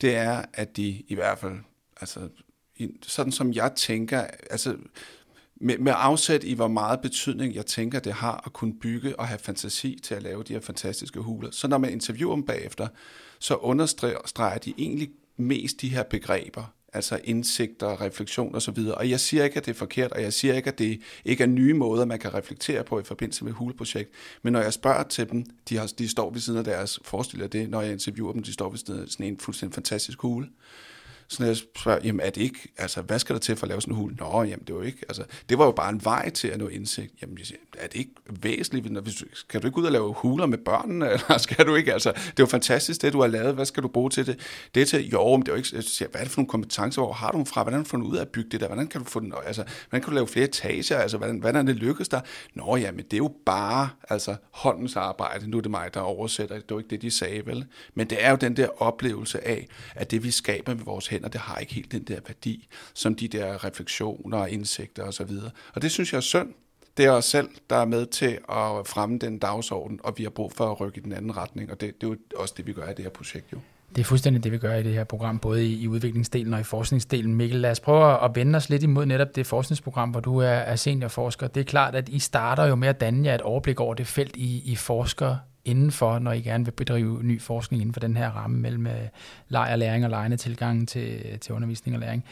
det er, at de i hvert fald, altså sådan som jeg tænker, altså med, med afsæt i, hvor meget betydning jeg tænker, det har at kunne bygge og have fantasi til at lave de her fantastiske huler. Så når man interviewer dem bagefter, så understreger de egentlig mest de her begreber, altså indsigter, refleksion og så videre. Og jeg siger ikke, at det er forkert, og jeg siger ikke, at det ikke er nye måder, man kan reflektere på i forbindelse med huleprojekt. Men når jeg spørger til dem, de, har, de står ved siden af deres, forestiller det, når jeg interviewer dem, de står ved siden af sådan en fuldstændig fantastisk hule. Så jeg spørger, jamen er det ikke, altså hvad skal der til for at lave sådan en hul? Nå, jamen det var ikke, altså det var jo bare en vej til at nå indsigt. Jamen er det ikke væsentligt, når, hvis, du ikke ud og lave huler med børnene, [LAUGHS] eller skal du ikke, altså det er jo fantastisk det, du har lavet, hvad skal du bruge til det? Det er til, jo, men det er jo ikke, siger, hvad er det for nogle kompetencer, hvor har du dem fra, hvordan har du fundet ud af at bygge det der, hvordan kan du få den, altså, hvordan kan du lave flere etager, altså hvordan, hvordan det lykkes der? Nå, jamen det er jo bare, altså håndens arbejde, nu er det mig, der oversætter, det var ikke det, de sagde, vel? Men det er jo den der oplevelse af, at det vi skaber med vores hænder, det har ikke helt den der værdi, som de der refleksioner og indsigter osv. Og, og det synes jeg er synd. Det er os selv, der er med til at fremme den dagsorden, og vi har brug for at rykke i den anden retning, og det, det er jo også det, vi gør i det her projekt jo. Det er fuldstændig det, vi gør i det her program, både i, i udviklingsdelen og i forskningsdelen. Mikkel, lad os prøve at vende os lidt imod netop det forskningsprogram, hvor du er, er seniorforsker. Det er klart, at I starter jo med at danne jer et overblik over det felt, I, I forsker indenfor, når I gerne vil bedrive ny forskning inden for den her ramme mellem øh, leg og læring og lejende tilgang til, til undervisning og læring.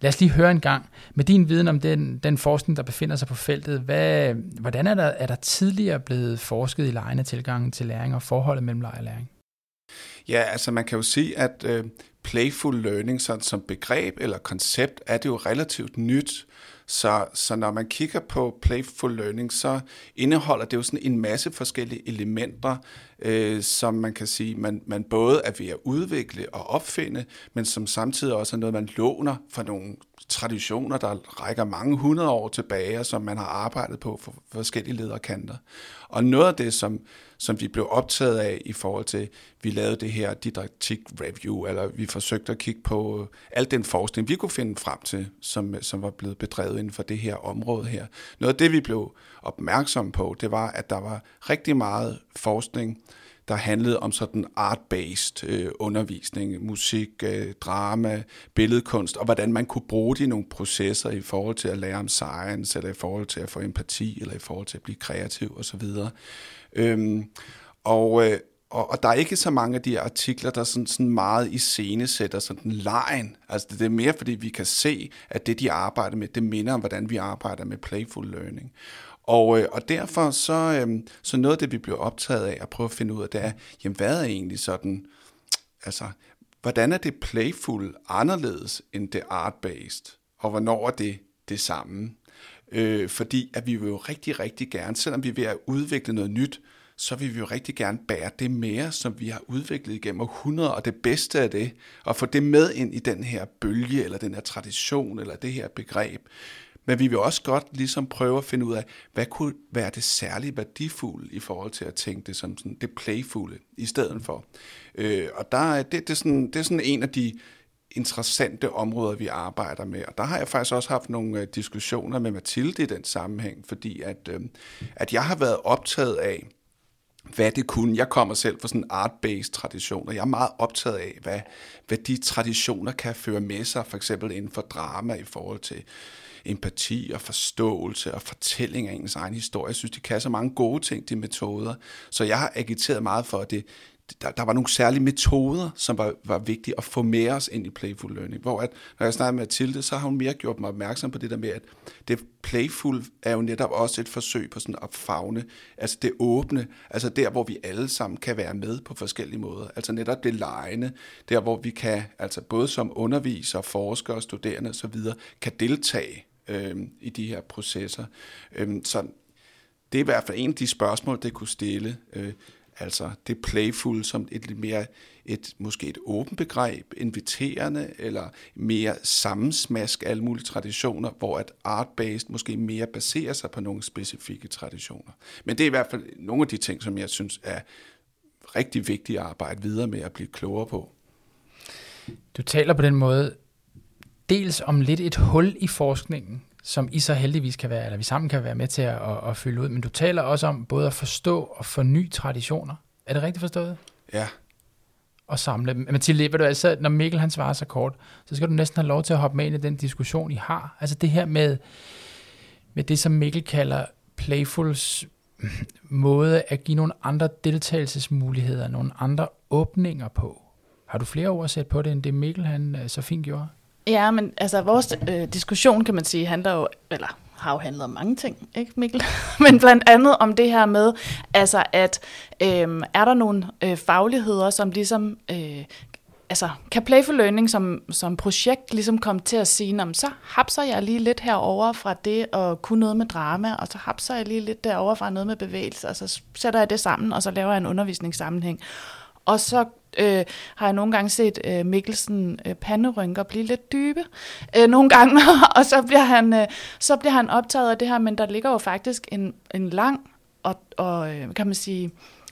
Lad os lige høre en gang, med din viden om den, den forskning, der befinder sig på feltet, hvad, hvordan er der, er der tidligere blevet forsket i lejende tilgang til læring og forholdet mellem leg og læring? Ja, altså man kan jo sige, at øh, playful learning sådan som begreb eller koncept er det jo relativt nyt. Så, så når man kigger på playful learning, så indeholder det jo sådan en masse forskellige elementer, øh, som man kan sige, man, man både er ved at udvikle og opfinde, men som samtidig også er noget, man låner fra nogle traditioner, der rækker mange hundrede år tilbage, og som man har arbejdet på for forskellige lederkanter. Og noget af det, som, som vi blev optaget af i forhold til, vi lavede det her didaktik review, eller vi forsøgte at kigge på øh, al den forskning, vi kunne finde frem til, som, som var blevet bedrevet inden for det her område her. Noget af det, vi blev opmærksom på, det var, at der var rigtig meget forskning, der handlede om sådan art-based øh, undervisning, musik, øh, drama, billedkunst, og hvordan man kunne bruge de nogle processer i forhold til at lære om science, eller i forhold til at få empati, eller i forhold til at blive kreativ osv. Øhm, og, øh, og, og der er ikke så mange af de artikler, der sådan, sådan meget i scene sætter sådan lejen. Altså det er mere, fordi vi kan se, at det, de arbejder med, det minder om, hvordan vi arbejder med playful learning. Og, øh, og derfor så, øh, så noget af det, vi bliver optaget af at prøve at finde ud af, det er, jamen hvad er egentlig sådan, altså hvordan er det playful anderledes end det art-based, og hvornår er det det samme? Øh, fordi at vi vil jo rigtig, rigtig gerne, selvom vi er ved at udvikle noget nyt, så vil vi jo rigtig gerne bære det mere, som vi har udviklet igennem århundreder, og det bedste af det, og få det med ind i den her bølge, eller den her tradition, eller det her begreb. Men vi vil også godt ligesom prøve at finde ud af, hvad kunne være det særligt værdifulde i forhold til at tænke det som sådan det playfulde i stedet for. Øh, og der er, det, det, er sådan, det er sådan en af de interessante områder, vi arbejder med. Og der har jeg faktisk også haft nogle øh, diskussioner med Mathilde i den sammenhæng, fordi at, øh, at jeg har været optaget af, hvad det kunne. Jeg kommer selv fra sådan en art-based tradition, og jeg er meget optaget af, hvad, hvad de traditioner kan føre med sig, for eksempel inden for drama i forhold til empati og forståelse og fortælling af ens egen historie. Jeg synes, de kan så mange gode ting, de metoder. Så jeg har agiteret meget for, at det, der, der var nogle særlige metoder, som var, var vigtige at få med os ind i Playful Learning. Hvor at, når jeg snakker med Mathilde, så har hun mere gjort mig opmærksom på det der med, at det playful er jo netop også et forsøg på sådan at fagne, altså det åbne, altså der, hvor vi alle sammen kan være med på forskellige måder. Altså netop det lejende, der hvor vi kan, altså både som undervisere, forskere, studerende osv., kan deltage øh, i de her processer. Øh, så det er i hvert fald en af de spørgsmål, det kunne stille. Øh, altså det playful som et lidt mere, et, måske et åbent begreb, inviterende, eller mere sammensmask af alle mulige traditioner, hvor at art-based måske mere baserer sig på nogle specifikke traditioner. Men det er i hvert fald nogle af de ting, som jeg synes er rigtig vigtige at arbejde videre med at blive klogere på. Du taler på den måde dels om lidt et hul i forskningen, som I så heldigvis kan være, eller vi sammen kan være med til at, at, at fylde ud. Men du taler også om både at forstå og forny traditioner. Er det rigtigt forstået? Ja. Og samle dem. Mathilde, ved du, altså, når Mikkel han svarer så kort, så skal du næsten have lov til at hoppe med ind i den diskussion, I har. Altså det her med, med det, som Mikkel kalder playfuls måde at give nogle andre deltagelsesmuligheder, nogle andre åbninger på. Har du flere ord at sætte på det, end det Mikkel han øh, så fint gjorde? Ja, men altså vores øh, diskussion, kan man sige, handler jo, eller har jo handlet om mange ting, ikke Mikkel? [LAUGHS] men blandt andet om det her med, altså at øh, er der nogle øh, fagligheder, som ligesom øh, altså, kan Playful Learning som, som projekt ligesom komme til at sige, om så hapser jeg lige lidt herover fra det at kunne noget med drama, og så hapser jeg lige lidt derover fra noget med bevægelse, og så sætter jeg det sammen, og så laver jeg en undervisningssammenhæng. Og så øh, har jeg nogle gange set øh, Mikkelsen øh, panderynker blive lidt dybe øh, nogle gange, [LAUGHS] og så bliver, han, øh, så bliver han optaget af det her, men der ligger jo faktisk en, en lang og, og øh, kan man sige,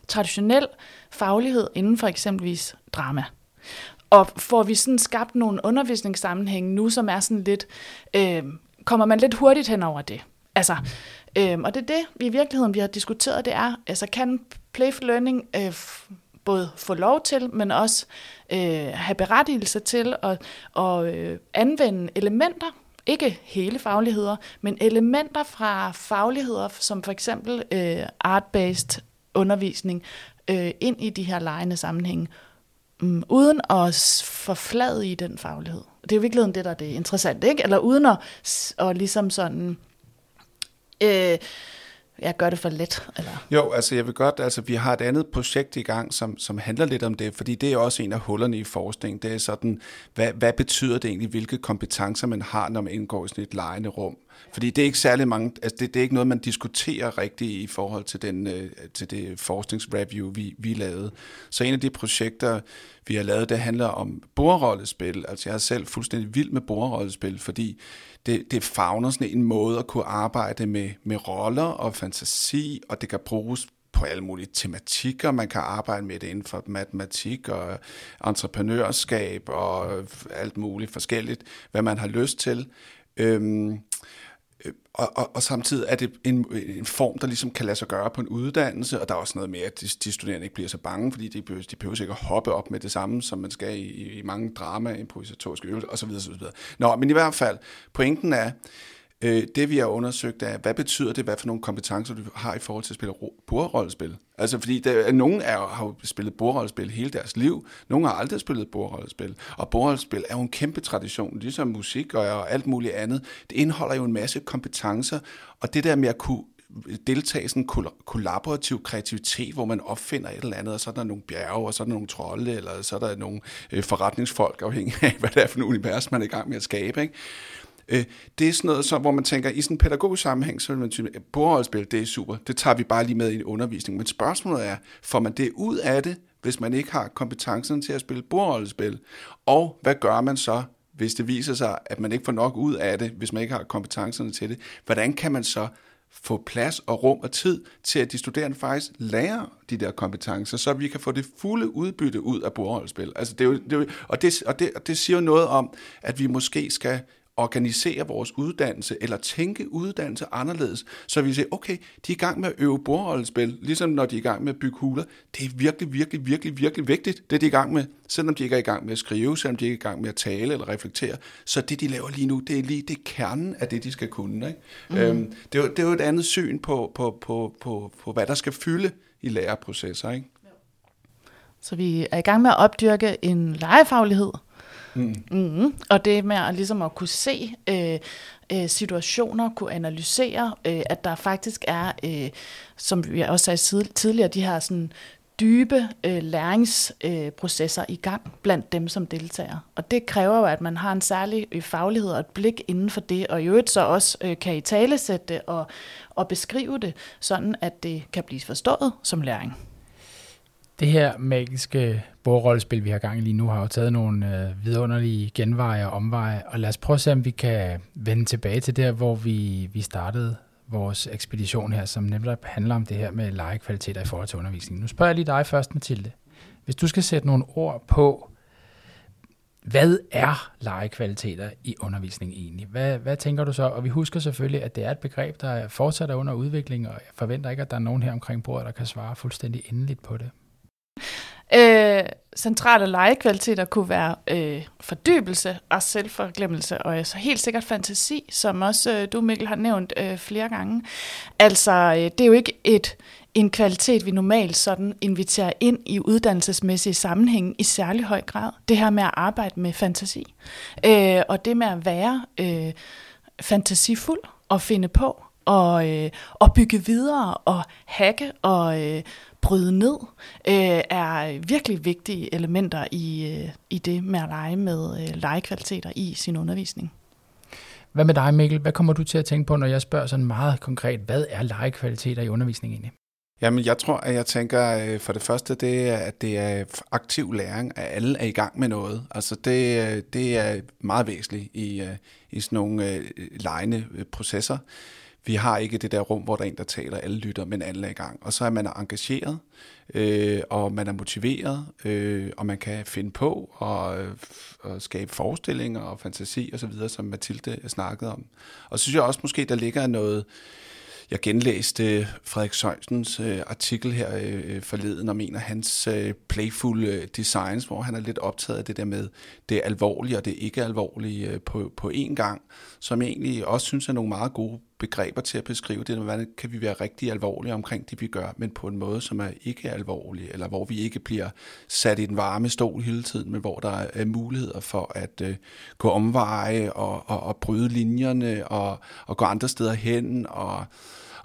traditionel faglighed inden for eksempelvis drama. Og får vi sådan skabt nogle undervisningssammenhænge nu, som er sådan lidt, øh, kommer man lidt hurtigt hen over det. Altså, øh, og det er det, vi i virkeligheden vi har diskuteret, det er, altså kan playful learning øh, både få lov til, men også øh, have berettigelse til at, at øh, anvende elementer, ikke hele fagligheder, men elementer fra fagligheder, som for eksempel øh, art-based undervisning, øh, ind i de her lejende sammenhænge, um, uden at forflade i den faglighed. Det er jo virkelig det, der er det interessante, ikke? Eller uden at, at ligesom sådan... Øh, jeg gør det for let? Eller? Jo, altså jeg vil godt, altså vi har et andet projekt i gang, som, som handler lidt om det, fordi det er også en af hullerne i forskning. Det er sådan, hvad, hvad betyder det egentlig, hvilke kompetencer man har, når man indgår i sådan et lejende rum? Fordi det er ikke særlig mange, altså det, det er ikke noget, man diskuterer rigtigt i forhold til, den, øh, til det forskningsreview, vi, vi lavede. Så en af de projekter, vi har lavet, det handler om bordrollespil. Altså jeg er selv fuldstændig vild med bordrollespil, fordi det, det fagner sådan en måde at kunne arbejde med, med roller og fantasi, og det kan bruges på alle mulige tematikker. Man kan arbejde med det inden for matematik og entreprenørskab og alt muligt forskelligt, hvad man har lyst til. Øhm, Øh, og, og, og samtidig er det en, en form, der ligesom kan lade sig gøre på en uddannelse, og der er også noget med, at de, de studerende ikke bliver så bange, fordi de behøver, de behøver sikkert hoppe op med det samme, som man skal i, i mange drama, improvisatoriske øvelser osv. osv. Nå, men i hvert fald, pointen er, Øh, det vi har undersøgt er, hvad betyder det, hvad for nogle kompetencer du har i forhold til at spille bordrollespil? Altså fordi der, nogen er, har jo spillet bordrollespil hele deres liv, nogen har aldrig spillet bordrollespil, og bordrollespil er jo en kæmpe tradition, ligesom musik og, og alt muligt andet. Det indeholder jo en masse kompetencer, og det der med at kunne deltage i sådan en kollaborativ kreativitet, hvor man opfinder et eller andet, og så er der nogle bjerge, og så er der nogle trolde, eller så er der nogle øh, forretningsfolk, afhængig af, [LAUGHS] hvad det er for en univers, man er i gang med at skabe. Ikke? Øh, det er sådan noget, så, hvor man tænker, i sådan en pædagogisk sammenhæng, så vil man sige, at bordholdspil, det er super, det tager vi bare lige med i undervisningen. Men spørgsmålet er, får man det ud af det, hvis man ikke har kompetencen til at spille bordholdspil? Og hvad gør man så, hvis det viser sig, at man ikke får nok ud af det, hvis man ikke har kompetencerne til det? Hvordan kan man så få plads og rum og tid til, at de studerende faktisk lærer de der kompetencer, så vi kan få det fulde udbytte ud af bordholdsspil. Altså det er jo, det er jo, og, det, og, det, og det siger jo noget om, at vi måske skal organisere vores uddannelse, eller tænke uddannelse anderledes, så vi siger, okay, de er i gang med at øve bordholdspil, ligesom når de er i gang med at bygge huler. Det er virkelig, virkelig, virkelig, virkelig vigtigt, det de er i gang med, selvom de ikke er i gang med at skrive, selvom de ikke er i gang med at tale eller reflektere. Så det, de laver lige nu, det er lige det er kernen af det, de skal kunne. Ikke? Mm. Øhm, det, er jo, det er jo et andet syn på, på, på, på, på, hvad der skal fylde i læreprocesser. Ikke? Så vi er i gang med at opdyrke en legefaglighed, Mm. Mm. Og det med at, ligesom at kunne se øh, øh, situationer, kunne analysere, øh, at der faktisk er, øh, som vi også sagde tidligere, de her sådan dybe øh, læringsprocesser øh, i gang blandt dem, som deltager. Og det kræver jo, at man har en særlig øh, faglighed og et blik inden for det, og i øvrigt så også øh, kan i talesætte det og, og beskrive det, sådan at det kan blive forstået som læring. Det her magiske bordrollespil, vi har gang i lige nu, har jo taget nogle øh, vidunderlige genveje og omveje, og lad os prøve at se, om vi kan vende tilbage til der, hvor vi, vi startede vores ekspedition her, som nemlig handler om det her med legekvaliteter i forhold til undervisning. Nu spørger jeg lige dig først, Mathilde. Hvis du skal sætte nogle ord på, hvad er legekvaliteter i undervisning egentlig? Hvad, hvad tænker du så? Og vi husker selvfølgelig, at det er et begreb, der fortsat er under udvikling, og jeg forventer ikke, at der er nogen her omkring bordet, der kan svare fuldstændig endeligt på det. Øh, centrale legekvaliteter kunne være øh, fordybelse og selvforglemmelse, og så helt sikkert fantasi, som også øh, du, Mikkel, har nævnt øh, flere gange. Altså, øh, det er jo ikke et en kvalitet, vi normalt sådan inviterer ind i uddannelsesmæssige sammenhæng i særlig høj grad. Det her med at arbejde med fantasi, øh, og det med at være øh, fantasifuld og finde på, og, øh, og bygge videre og hacke og øh, bryde ned, øh, er virkelig vigtige elementer i, øh, i det med at lege med øh, legekvaliteter i sin undervisning. Hvad med dig, Mikkel? Hvad kommer du til at tænke på, når jeg spørger sådan meget konkret, hvad er legekvaliteter i undervisningen egentlig? Jamen, jeg tror, at jeg tænker, øh, for det første, det er, at det er aktiv læring, at alle er i gang med noget. Altså, det, øh, det er meget væsentligt i, øh, i sådan nogle lejende processer. Vi har ikke det der rum, hvor der er en, der taler, alle lytter, men alle er i gang. Og så er man engageret, øh, og man er motiveret, øh, og man kan finde på og, og øh, skabe forestillinger og fantasi osv., og som Mathilde snakkede om. Og så synes jeg også måske, der ligger noget, jeg genlæste Frederik Søjsens øh, artikel her øh, forleden om en af hans øh, playful øh, designs, hvor han er lidt optaget af det der med det alvorlige og det ikke alvorlige øh, på, på én gang, som jeg egentlig også synes er nogle meget gode begreber til at beskrive det, hvordan kan vi være rigtig alvorlige omkring det, vi gør, men på en måde, som er ikke alvorlig, eller hvor vi ikke bliver sat i den varme stol hele tiden, men hvor der er muligheder for at øh, gå omveje og, og, og bryde linjerne og, og gå andre steder hen og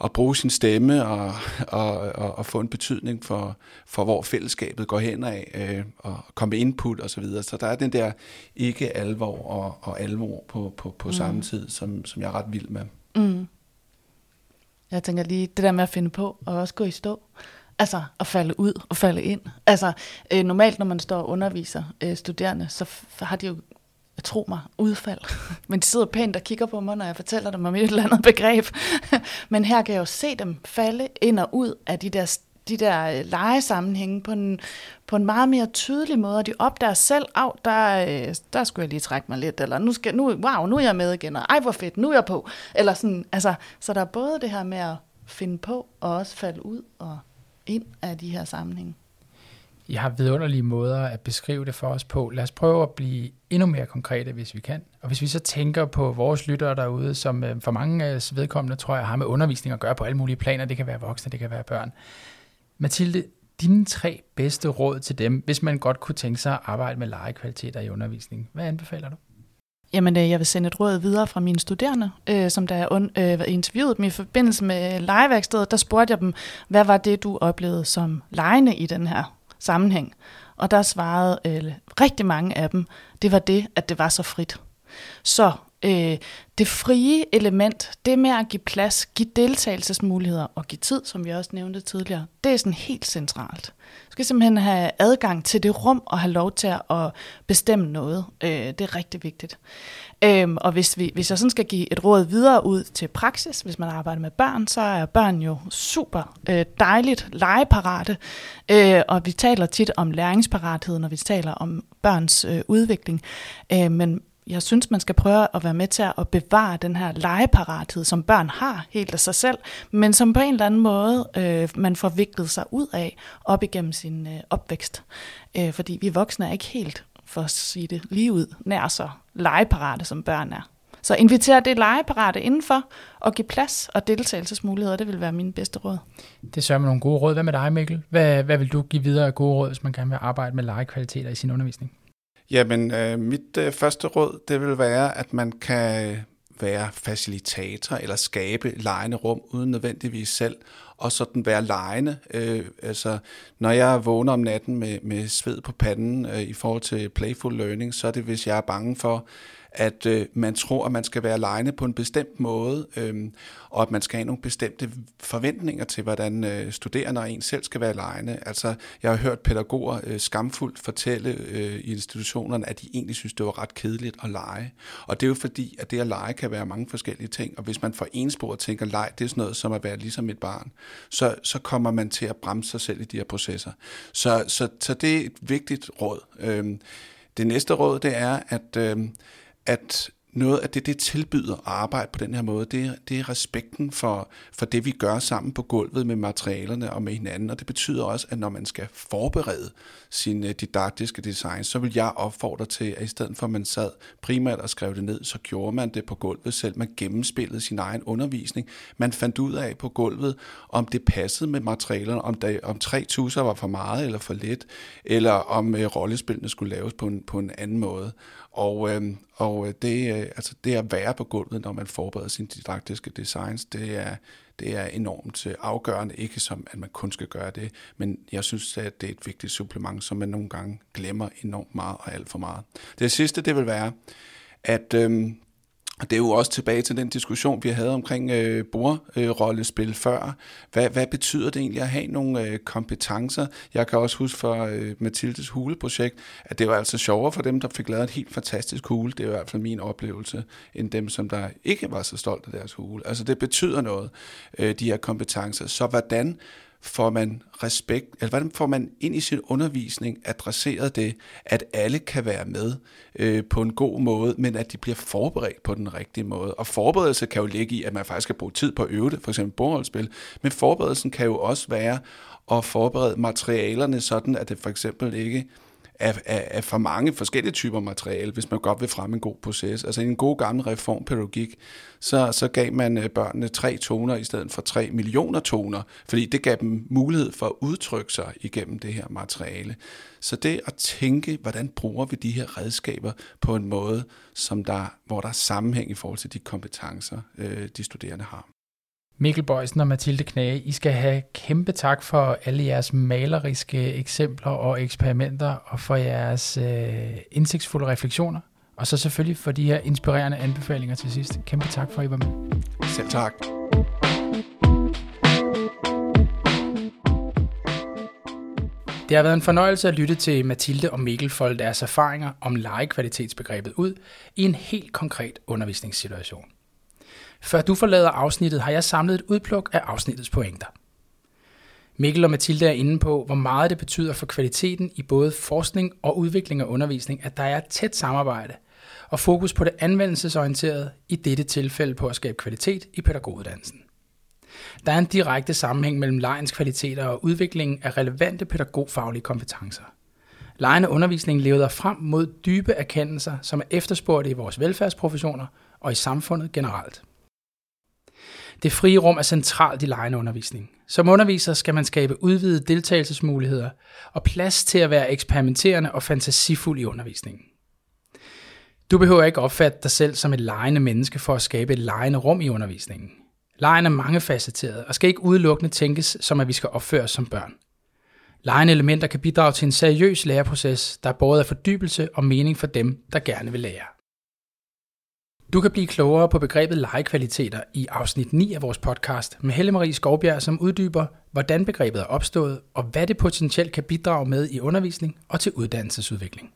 at bruge sin stemme og, og, og, og få en betydning for, for hvor fællesskabet går hen af, øh, og komme med input osv. Så, videre. så der er den der ikke alvor og, og alvor på, på, på mm. samme tid, som, som jeg er ret vild med. Mm. Jeg tænker lige, det der med at finde på, og også gå i stå. Altså at falde ud og falde ind. Altså øh, normalt, når man står og underviser øh, studerende, så har de jo tro mig, udfald. [LAUGHS] Men de sidder pænt og kigger på mig, når jeg fortæller dem om et eller andet begreb. [LAUGHS] Men her kan jeg jo se dem falde ind og ud af de der, de der øh, legesammenhænge på en, på en meget mere tydelig måde. De opdager selv, af, der, øh, der skulle jeg lige trække mig lidt, eller nu, skal, nu, wow, nu er jeg med igen, og ej hvor fedt, nu er jeg på. Eller sådan, altså, så der er både det her med at finde på, og også falde ud og ind af de her sammenhænge. I har vidunderlige måder at beskrive det for os på. Lad os prøve at blive endnu mere konkrete, hvis vi kan. Og hvis vi så tænker på vores lyttere derude, som øh, for mange vedkommende, tror jeg, har med undervisning at gøre på alle mulige planer. Det kan være voksne, det kan være børn. Mathilde, dine tre bedste råd til dem, hvis man godt kunne tænke sig at arbejde med legekvaliteter i undervisningen. Hvad anbefaler du? Jamen, øh, jeg vil sende et råd videre fra mine studerende, øh, som der øh, interviewet dem i forbindelse med legeværkstedet. Der spurgte jeg dem, hvad var det, du oplevede som lejende i den her sammenhæng? Og der svarede øh, rigtig mange af dem, det var det, at det var så frit. Så øh, det frie element, det med at give plads, give deltagelsesmuligheder og give tid, som vi også nævnte tidligere, det er sådan helt centralt. Du skal simpelthen have adgang til det rum og have lov til at bestemme noget. Øh, det er rigtig vigtigt. Øhm, og hvis, vi, hvis jeg sådan skal give et råd videre ud til praksis, hvis man arbejder med børn, så er børn jo super øh, dejligt legeparate, øh, og vi taler tit om læringsparathed, når vi taler om børns øh, udvikling. Øh, men jeg synes, man skal prøve at være med til at bevare den her legeparathed, som børn har helt af sig selv, men som på en eller anden måde øh, man får viklet sig ud af op igennem sin øh, opvækst. Øh, fordi vi voksne er ikke helt, for at sige det lige ud, nær så legeparate, som børn er. Så inviter det legeparate indenfor, og give plads og deltagelsesmuligheder, det vil være min bedste råd. Det sørger med nogle gode råd. Hvad med dig, Mikkel? Hvad, hvad vil du give videre af gode råd, hvis man gerne vil arbejde med legekvaliteter i sin undervisning? Jamen, øh, mit øh, første råd, det vil være, at man kan være facilitator eller skabe lejende rum, uden nødvendigvis selv, og sådan være lejende. Øh, altså, når jeg vågner om natten med, med sved på panden øh, i forhold til playful learning, så er det, hvis jeg er bange for, at øh, man tror, at man skal være lejende på en bestemt måde, øh, og at man skal have nogle bestemte forventninger til, hvordan øh, studerende og en selv skal være lejende. Altså, jeg har hørt pædagoger øh, skamfuldt fortælle øh, i institutionerne, at de egentlig synes, det var ret kedeligt at lege. Og det er jo fordi, at det at lege kan være mange forskellige ting, og hvis man får en spor og tænker, leg, det er sådan noget som at være ligesom et barn, så, så kommer man til at bremse sig selv i de her processer. Så, så, så det er et vigtigt råd. Øh, det næste råd, det er, at øh, at noget af det, det tilbyder at arbejde på den her måde, det er, det er respekten for, for det, vi gør sammen på gulvet med materialerne og med hinanden. Og det betyder også, at når man skal forberede sin øh, didaktiske design, så vil jeg opfordre til, at i stedet for at man sad primært og skrev det ned, så gjorde man det på gulvet selv. Man gennemspillede sin egen undervisning. Man fandt ud af på gulvet, om det passede med materialerne, om, der, om tre tusser var for meget eller for lidt, eller om øh, rollespillene skulle laves på en, på en anden måde. Øhm, og, øh, og det, øh, altså det at være på gulvet, når man forbereder sine didaktiske designs, det er, det er enormt øh, afgørende. Ikke som, at man kun skal gøre det, men jeg synes, at det er et vigtigt supplement, som man nogle gange glemmer enormt meget og alt for meget. Det sidste, det vil være, at øh, og det er jo også tilbage til den diskussion, vi havde omkring øh, bordrollespil øh, før. Hvad, hvad betyder det egentlig at have nogle øh, kompetencer? Jeg kan også huske fra øh, Mathildes huleprojekt, at det var altså sjovere for dem, der fik lavet et helt fantastisk hule. Det er i hvert fald min oplevelse, end dem, som der ikke var så stolt af deres hule. Altså det betyder noget, øh, de her kompetencer. Så hvordan får man respekt, eller hvordan får man ind i sin undervisning adresseret det, at alle kan være med øh, på en god måde, men at de bliver forberedt på den rigtige måde. Og forberedelse kan jo ligge i, at man faktisk skal bruge tid på at øve det, for eksempel bordholdspil, men forberedelsen kan jo også være at forberede materialerne sådan, at det for eksempel ikke af, af, af for mange forskellige typer materiale, hvis man godt vil fremme en god proces. Altså i en god gammel reformpædagogik, så, så gav man øh, børnene tre toner i stedet for tre millioner toner, fordi det gav dem mulighed for at udtrykke sig igennem det her materiale. Så det at tænke, hvordan bruger vi de her redskaber på en måde, som der, hvor der er sammenhæng i forhold til de kompetencer, øh, de studerende har. Mikkel Bøjsen og Mathilde Knage, I skal have kæmpe tak for alle jeres maleriske eksempler og eksperimenter, og for jeres øh, indsigtsfulde refleksioner, og så selvfølgelig for de her inspirerende anbefalinger til sidst. Kæmpe tak for, at I var med. Selv tak. Det har været en fornøjelse at lytte til Mathilde og Mikkel folde deres erfaringer om legekvalitetsbegrebet ud i en helt konkret undervisningssituation. Før du forlader afsnittet, har jeg samlet et udpluk af afsnittets pointer. Mikkel og Mathilde er inde på, hvor meget det betyder for kvaliteten i både forskning og udvikling og undervisning, at der er tæt samarbejde og fokus på det anvendelsesorienterede, i dette tilfælde på at skabe kvalitet i pædagoguddannelsen. Der er en direkte sammenhæng mellem lejens kvaliteter og udviklingen af relevante pædagogfaglige kompetencer. Lejen og undervisningen leder frem mod dybe erkendelser, som er efterspurgte i vores velfærdsprofessioner og i samfundet generelt. Det frie rum er centralt i lejende undervisning. Som underviser skal man skabe udvidede deltagelsesmuligheder og plads til at være eksperimenterende og fantasifuld i undervisningen. Du behøver ikke opfatte dig selv som et lejende menneske for at skabe et lejende rum i undervisningen. Lejen er mangefacetteret og skal ikke udelukkende tænkes som, at vi skal opføre os som børn. Lejende elementer kan bidrage til en seriøs læreproces, der er både af fordybelse og mening for dem, der gerne vil lære. Du kan blive klogere på begrebet legekvaliteter i afsnit 9 af vores podcast med Helle Marie Skovbjerg, som uddyber, hvordan begrebet er opstået og hvad det potentielt kan bidrage med i undervisning og til uddannelsesudvikling.